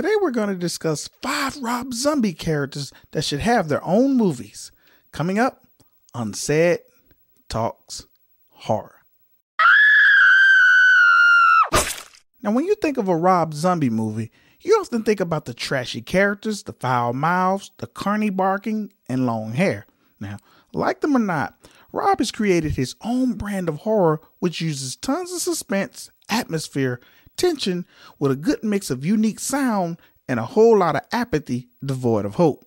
Today we're going to discuss five Rob Zombie characters that should have their own movies. Coming up on CED Talks Horror. Now, when you think of a Rob Zombie movie, you often think about the trashy characters, the foul mouths, the carny barking, and long hair. Now, like them or not, Rob has created his own brand of horror which uses tons of suspense, atmosphere, with a good mix of unique sound and a whole lot of apathy devoid of hope.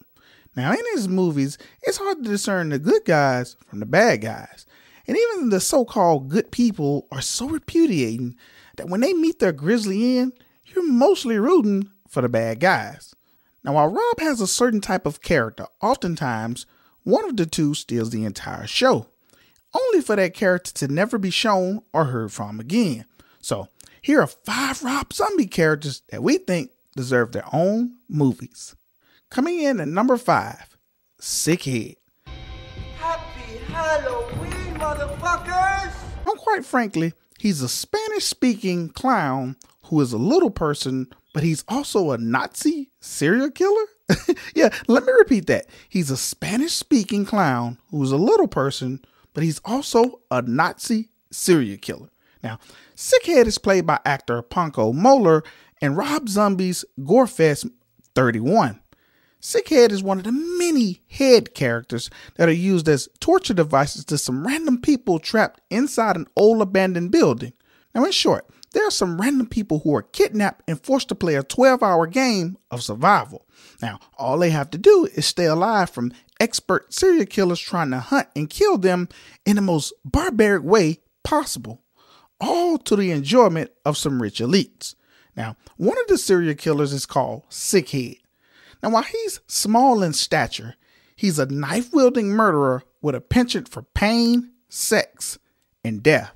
Now, in his movies, it's hard to discern the good guys from the bad guys. And even the so called good people are so repudiating that when they meet their grisly end, you're mostly rooting for the bad guys. Now, while Rob has a certain type of character, oftentimes one of the two steals the entire show, only for that character to never be shown or heard from again. So, here are five Rob Zombie characters that we think deserve their own movies. Coming in at number five, Sickhead. Happy Halloween, motherfuckers! And quite frankly, he's a Spanish speaking clown who is a little person, but he's also a Nazi serial killer? yeah, let me repeat that. He's a Spanish speaking clown who's a little person, but he's also a Nazi serial killer. Now, Sickhead is played by actor Pancho Moler in Rob Zombie's Gorefest 31. Sickhead is one of the many head characters that are used as torture devices to some random people trapped inside an old abandoned building. Now, in short, there are some random people who are kidnapped and forced to play a 12 hour game of survival. Now, all they have to do is stay alive from expert serial killers trying to hunt and kill them in the most barbaric way possible all to the enjoyment of some rich elites. Now, one of the serial killers is called Sickhead. Now, while he's small in stature, he's a knife wielding murderer with a penchant for pain, sex, and death.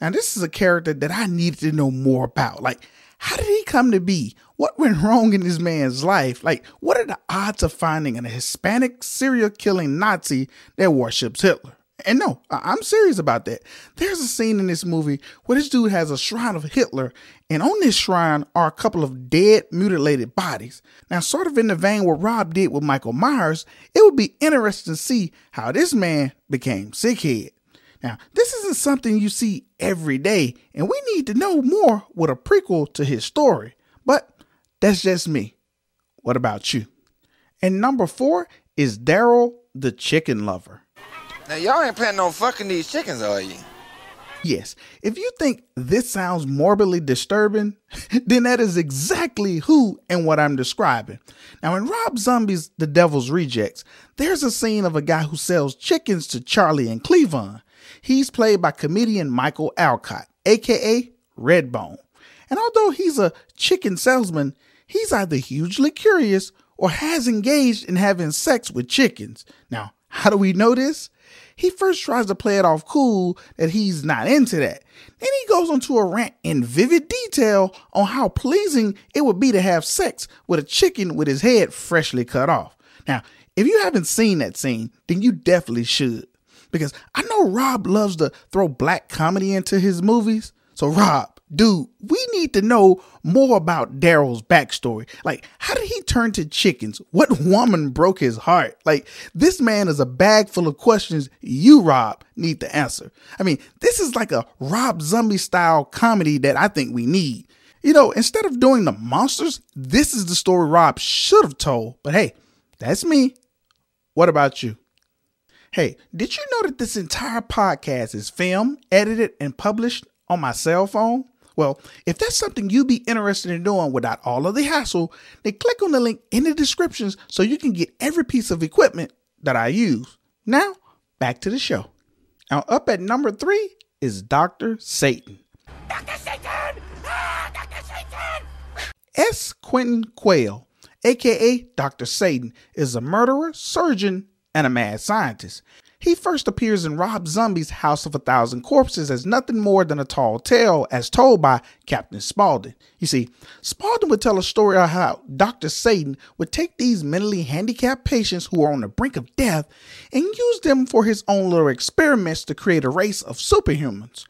Now, this is a character that I needed to know more about. Like, how did he come to be? What went wrong in this man's life? Like, what are the odds of finding a Hispanic serial killing Nazi that worships Hitler? And no, I'm serious about that. There's a scene in this movie where this dude has a shrine of Hitler, and on this shrine are a couple of dead, mutilated bodies. Now, sort of in the vein what Rob did with Michael Myers, it would be interesting to see how this man became sickhead. Now, this isn't something you see every day, and we need to know more with a prequel to his story. But that's just me. What about you? And number four is Daryl the Chicken Lover. Now y'all ain't planning on fucking these chickens, are you? Yes, if you think this sounds morbidly disturbing, then that is exactly who and what I'm describing. Now, in Rob Zombie's The Devil's Rejects, there's a scene of a guy who sells chickens to Charlie and Cleavon. He's played by comedian Michael Alcott, aka Redbone. And although he's a chicken salesman, he's either hugely curious or has engaged in having sex with chickens. Now, how do we know this? He first tries to play it off cool that he's not into that. Then he goes into a rant in vivid detail on how pleasing it would be to have sex with a chicken with his head freshly cut off. Now, if you haven't seen that scene, then you definitely should. Because I know Rob loves to throw black comedy into his movies. So, Rob, dude, we need to know more about Daryl's backstory. Like, how did he turn to chickens? What woman broke his heart? Like, this man is a bag full of questions you, Rob, need to answer. I mean, this is like a Rob Zombie style comedy that I think we need. You know, instead of doing the monsters, this is the story Rob should have told. But hey, that's me. What about you? Hey, did you know that this entire podcast is filmed, edited, and published on my cell phone? Well, if that's something you'd be interested in doing without all of the hassle, then click on the link in the descriptions so you can get every piece of equipment that I use. Now, back to the show. Now, up at number three is Dr. Satan. Dr. Satan! Ah, Dr. Satan! S. Quentin Quale, aka Dr. Satan, is a murderer, surgeon, and a mad scientist. He first appears in Rob Zombie's House of a Thousand Corpses as nothing more than a tall tale as told by Captain Spaulding. You see, Spaulding would tell a story of how Dr. Satan would take these mentally handicapped patients who are on the brink of death and use them for his own little experiments to create a race of superhumans.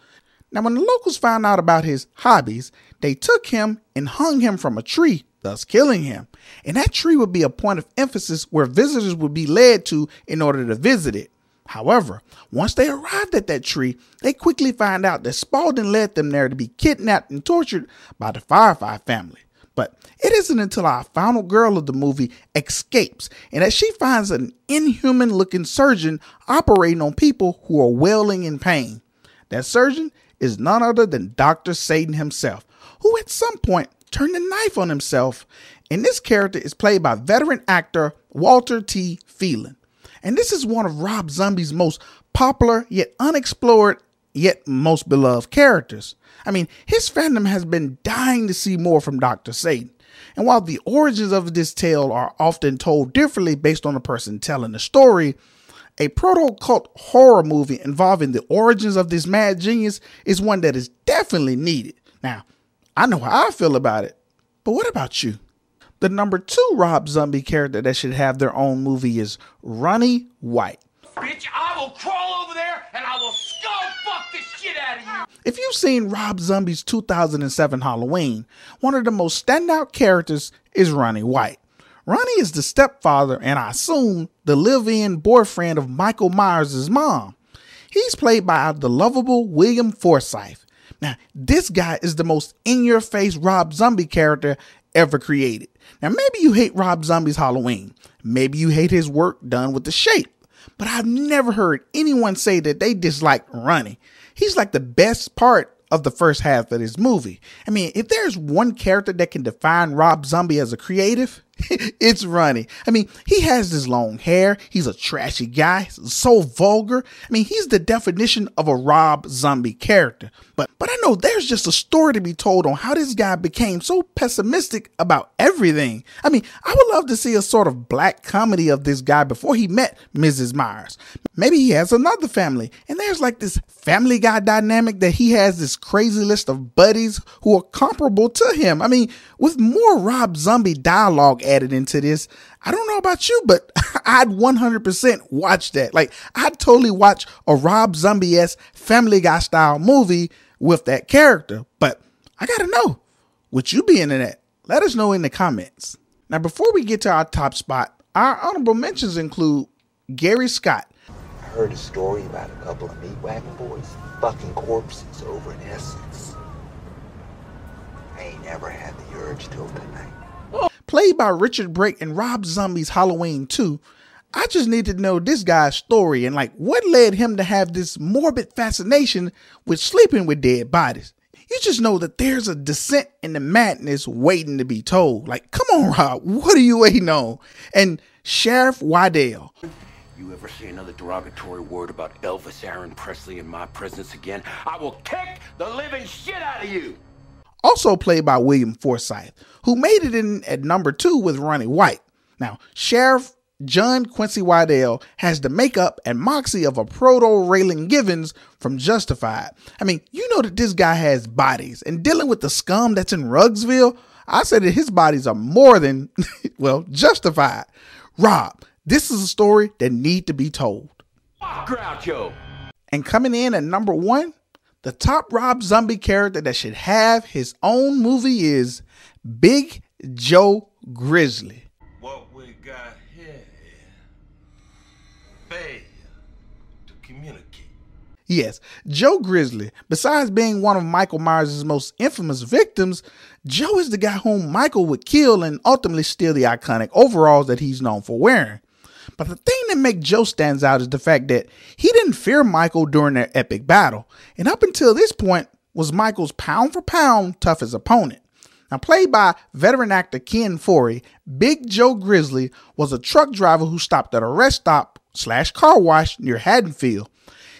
Now, when the locals found out about his hobbies, they took him and hung him from a tree thus killing him. And that tree would be a point of emphasis where visitors would be led to in order to visit it. However, once they arrived at that tree, they quickly find out that Spaulding led them there to be kidnapped and tortured by the Firefly family. But it isn't until our final girl of the movie escapes and that she finds an inhuman looking surgeon operating on people who are wailing in pain. That surgeon is none other than Dr. Satan himself, who at some point turned a knife on himself. And this character is played by veteran actor Walter T. Phelan. And this is one of Rob Zombie's most popular yet unexplored yet most beloved characters. I mean, his fandom has been dying to see more from Dr. Satan. And while the origins of this tale are often told differently based on the person telling the story, a proto cult horror movie involving the origins of this mad genius is one that is definitely needed. Now, I know how I feel about it, but what about you? The number two Rob Zombie character that should have their own movie is Ronnie White. Bitch, I will crawl over there and I will skull fuck the shit out of you. If you've seen Rob Zombie's 2007 Halloween, one of the most standout characters is Ronnie White. Ronnie is the stepfather and I assume the live in boyfriend of Michael Myers' mom. He's played by the lovable William Forsythe. Now, this guy is the most in your face Rob Zombie character ever created. Now, maybe you hate Rob Zombie's Halloween. Maybe you hate his work done with the shape. But I've never heard anyone say that they dislike Ronnie. He's like the best part of the first half of this movie. I mean, if there's one character that can define Rob Zombie as a creative, it's Ronnie. I mean, he has this long hair. He's a trashy guy, so vulgar. I mean, he's the definition of a Rob Zombie character. But but I know there's just a story to be told on how this guy became so pessimistic about everything. I mean, I would love to see a sort of black comedy of this guy before he met Mrs. Myers. Maybe he has another family, and there's like this family guy dynamic that he has this crazy list of buddies who are comparable to him. I mean, with more Rob Zombie dialogue added into this, I don't know about you, but I'd 100% watch that. Like, I'd totally watch a Rob Zombie s Family Guy style movie with that character. But I gotta know, would you be into that? Let us know in the comments. Now, before we get to our top spot, our honorable mentions include Gary Scott. I heard a story about a couple of meat wagon boys fucking corpses over in Essex. I ain't never had the urge till tonight. Played by Richard Brake and Rob Zombie's Halloween 2, I just need to know this guy's story and like what led him to have this morbid fascination with sleeping with dead bodies. You just know that there's a descent in the madness waiting to be told. Like, come on, Rob, what are you waiting on? And Sheriff Wydell. You ever say another derogatory word about Elvis Aaron Presley in my presence again, I will kick the living shit out of you! Also played by William Forsythe, who made it in at number two with Ronnie White. Now, Sheriff John Quincy Wydell has the makeup and moxie of a proto Raylan Givens from Justified. I mean, you know that this guy has bodies, and dealing with the scum that's in Ruggsville, I said that his bodies are more than, well, justified. Rob, this is a story that need to be told. Groucho! And coming in at number one, the top Rob Zombie character that should have his own movie is Big Joe Grizzly. What we got here failure to communicate. Yes, Joe Grizzly, besides being one of Michael Myers' most infamous victims, Joe is the guy whom Michael would kill and ultimately steal the iconic overalls that he's known for wearing. But the thing that makes Joe stands out is the fact that he didn't fear Michael during their epic battle, and up until this point was Michael's pound for pound toughest opponent. Now, played by veteran actor Ken Foree, Big Joe Grizzly was a truck driver who stopped at a rest stop slash car wash near Haddonfield.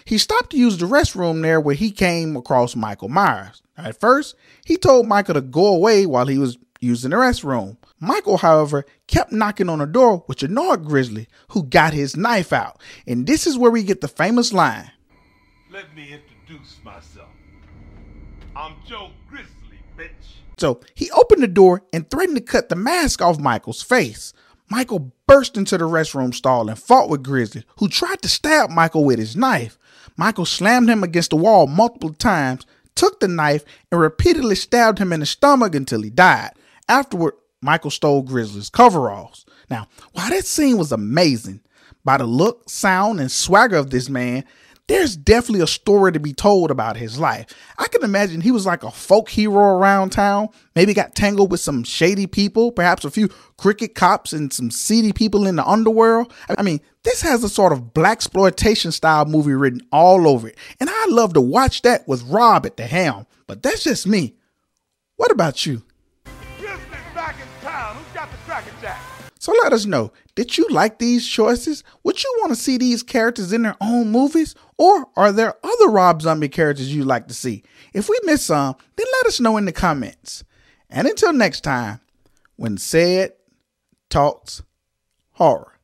He stopped to use the restroom there where he came across Michael Myers. At first, he told Michael to go away while he was using the restroom. Michael, however, kept knocking on the door, which annoyed Grizzly, who got his knife out. And this is where we get the famous line Let me introduce myself. I'm Joe Grizzly, bitch. So he opened the door and threatened to cut the mask off Michael's face. Michael burst into the restroom stall and fought with Grizzly, who tried to stab Michael with his knife. Michael slammed him against the wall multiple times, took the knife, and repeatedly stabbed him in the stomach until he died. Afterward, Michael stole Grizzly's coveralls. Now, while that scene was amazing, by the look, sound, and swagger of this man, there's definitely a story to be told about his life. I can imagine he was like a folk hero around town, maybe got tangled with some shady people, perhaps a few cricket cops and some seedy people in the underworld. I mean, this has a sort of blaxploitation style movie written all over it, and I'd love to watch that with Rob at the helm. But that's just me. What about you? So let us know. Did you like these choices? Would you want to see these characters in their own movies? Or are there other Rob Zombie characters you'd like to see? If we miss some, then let us know in the comments. And until next time, when CED Talks Horror.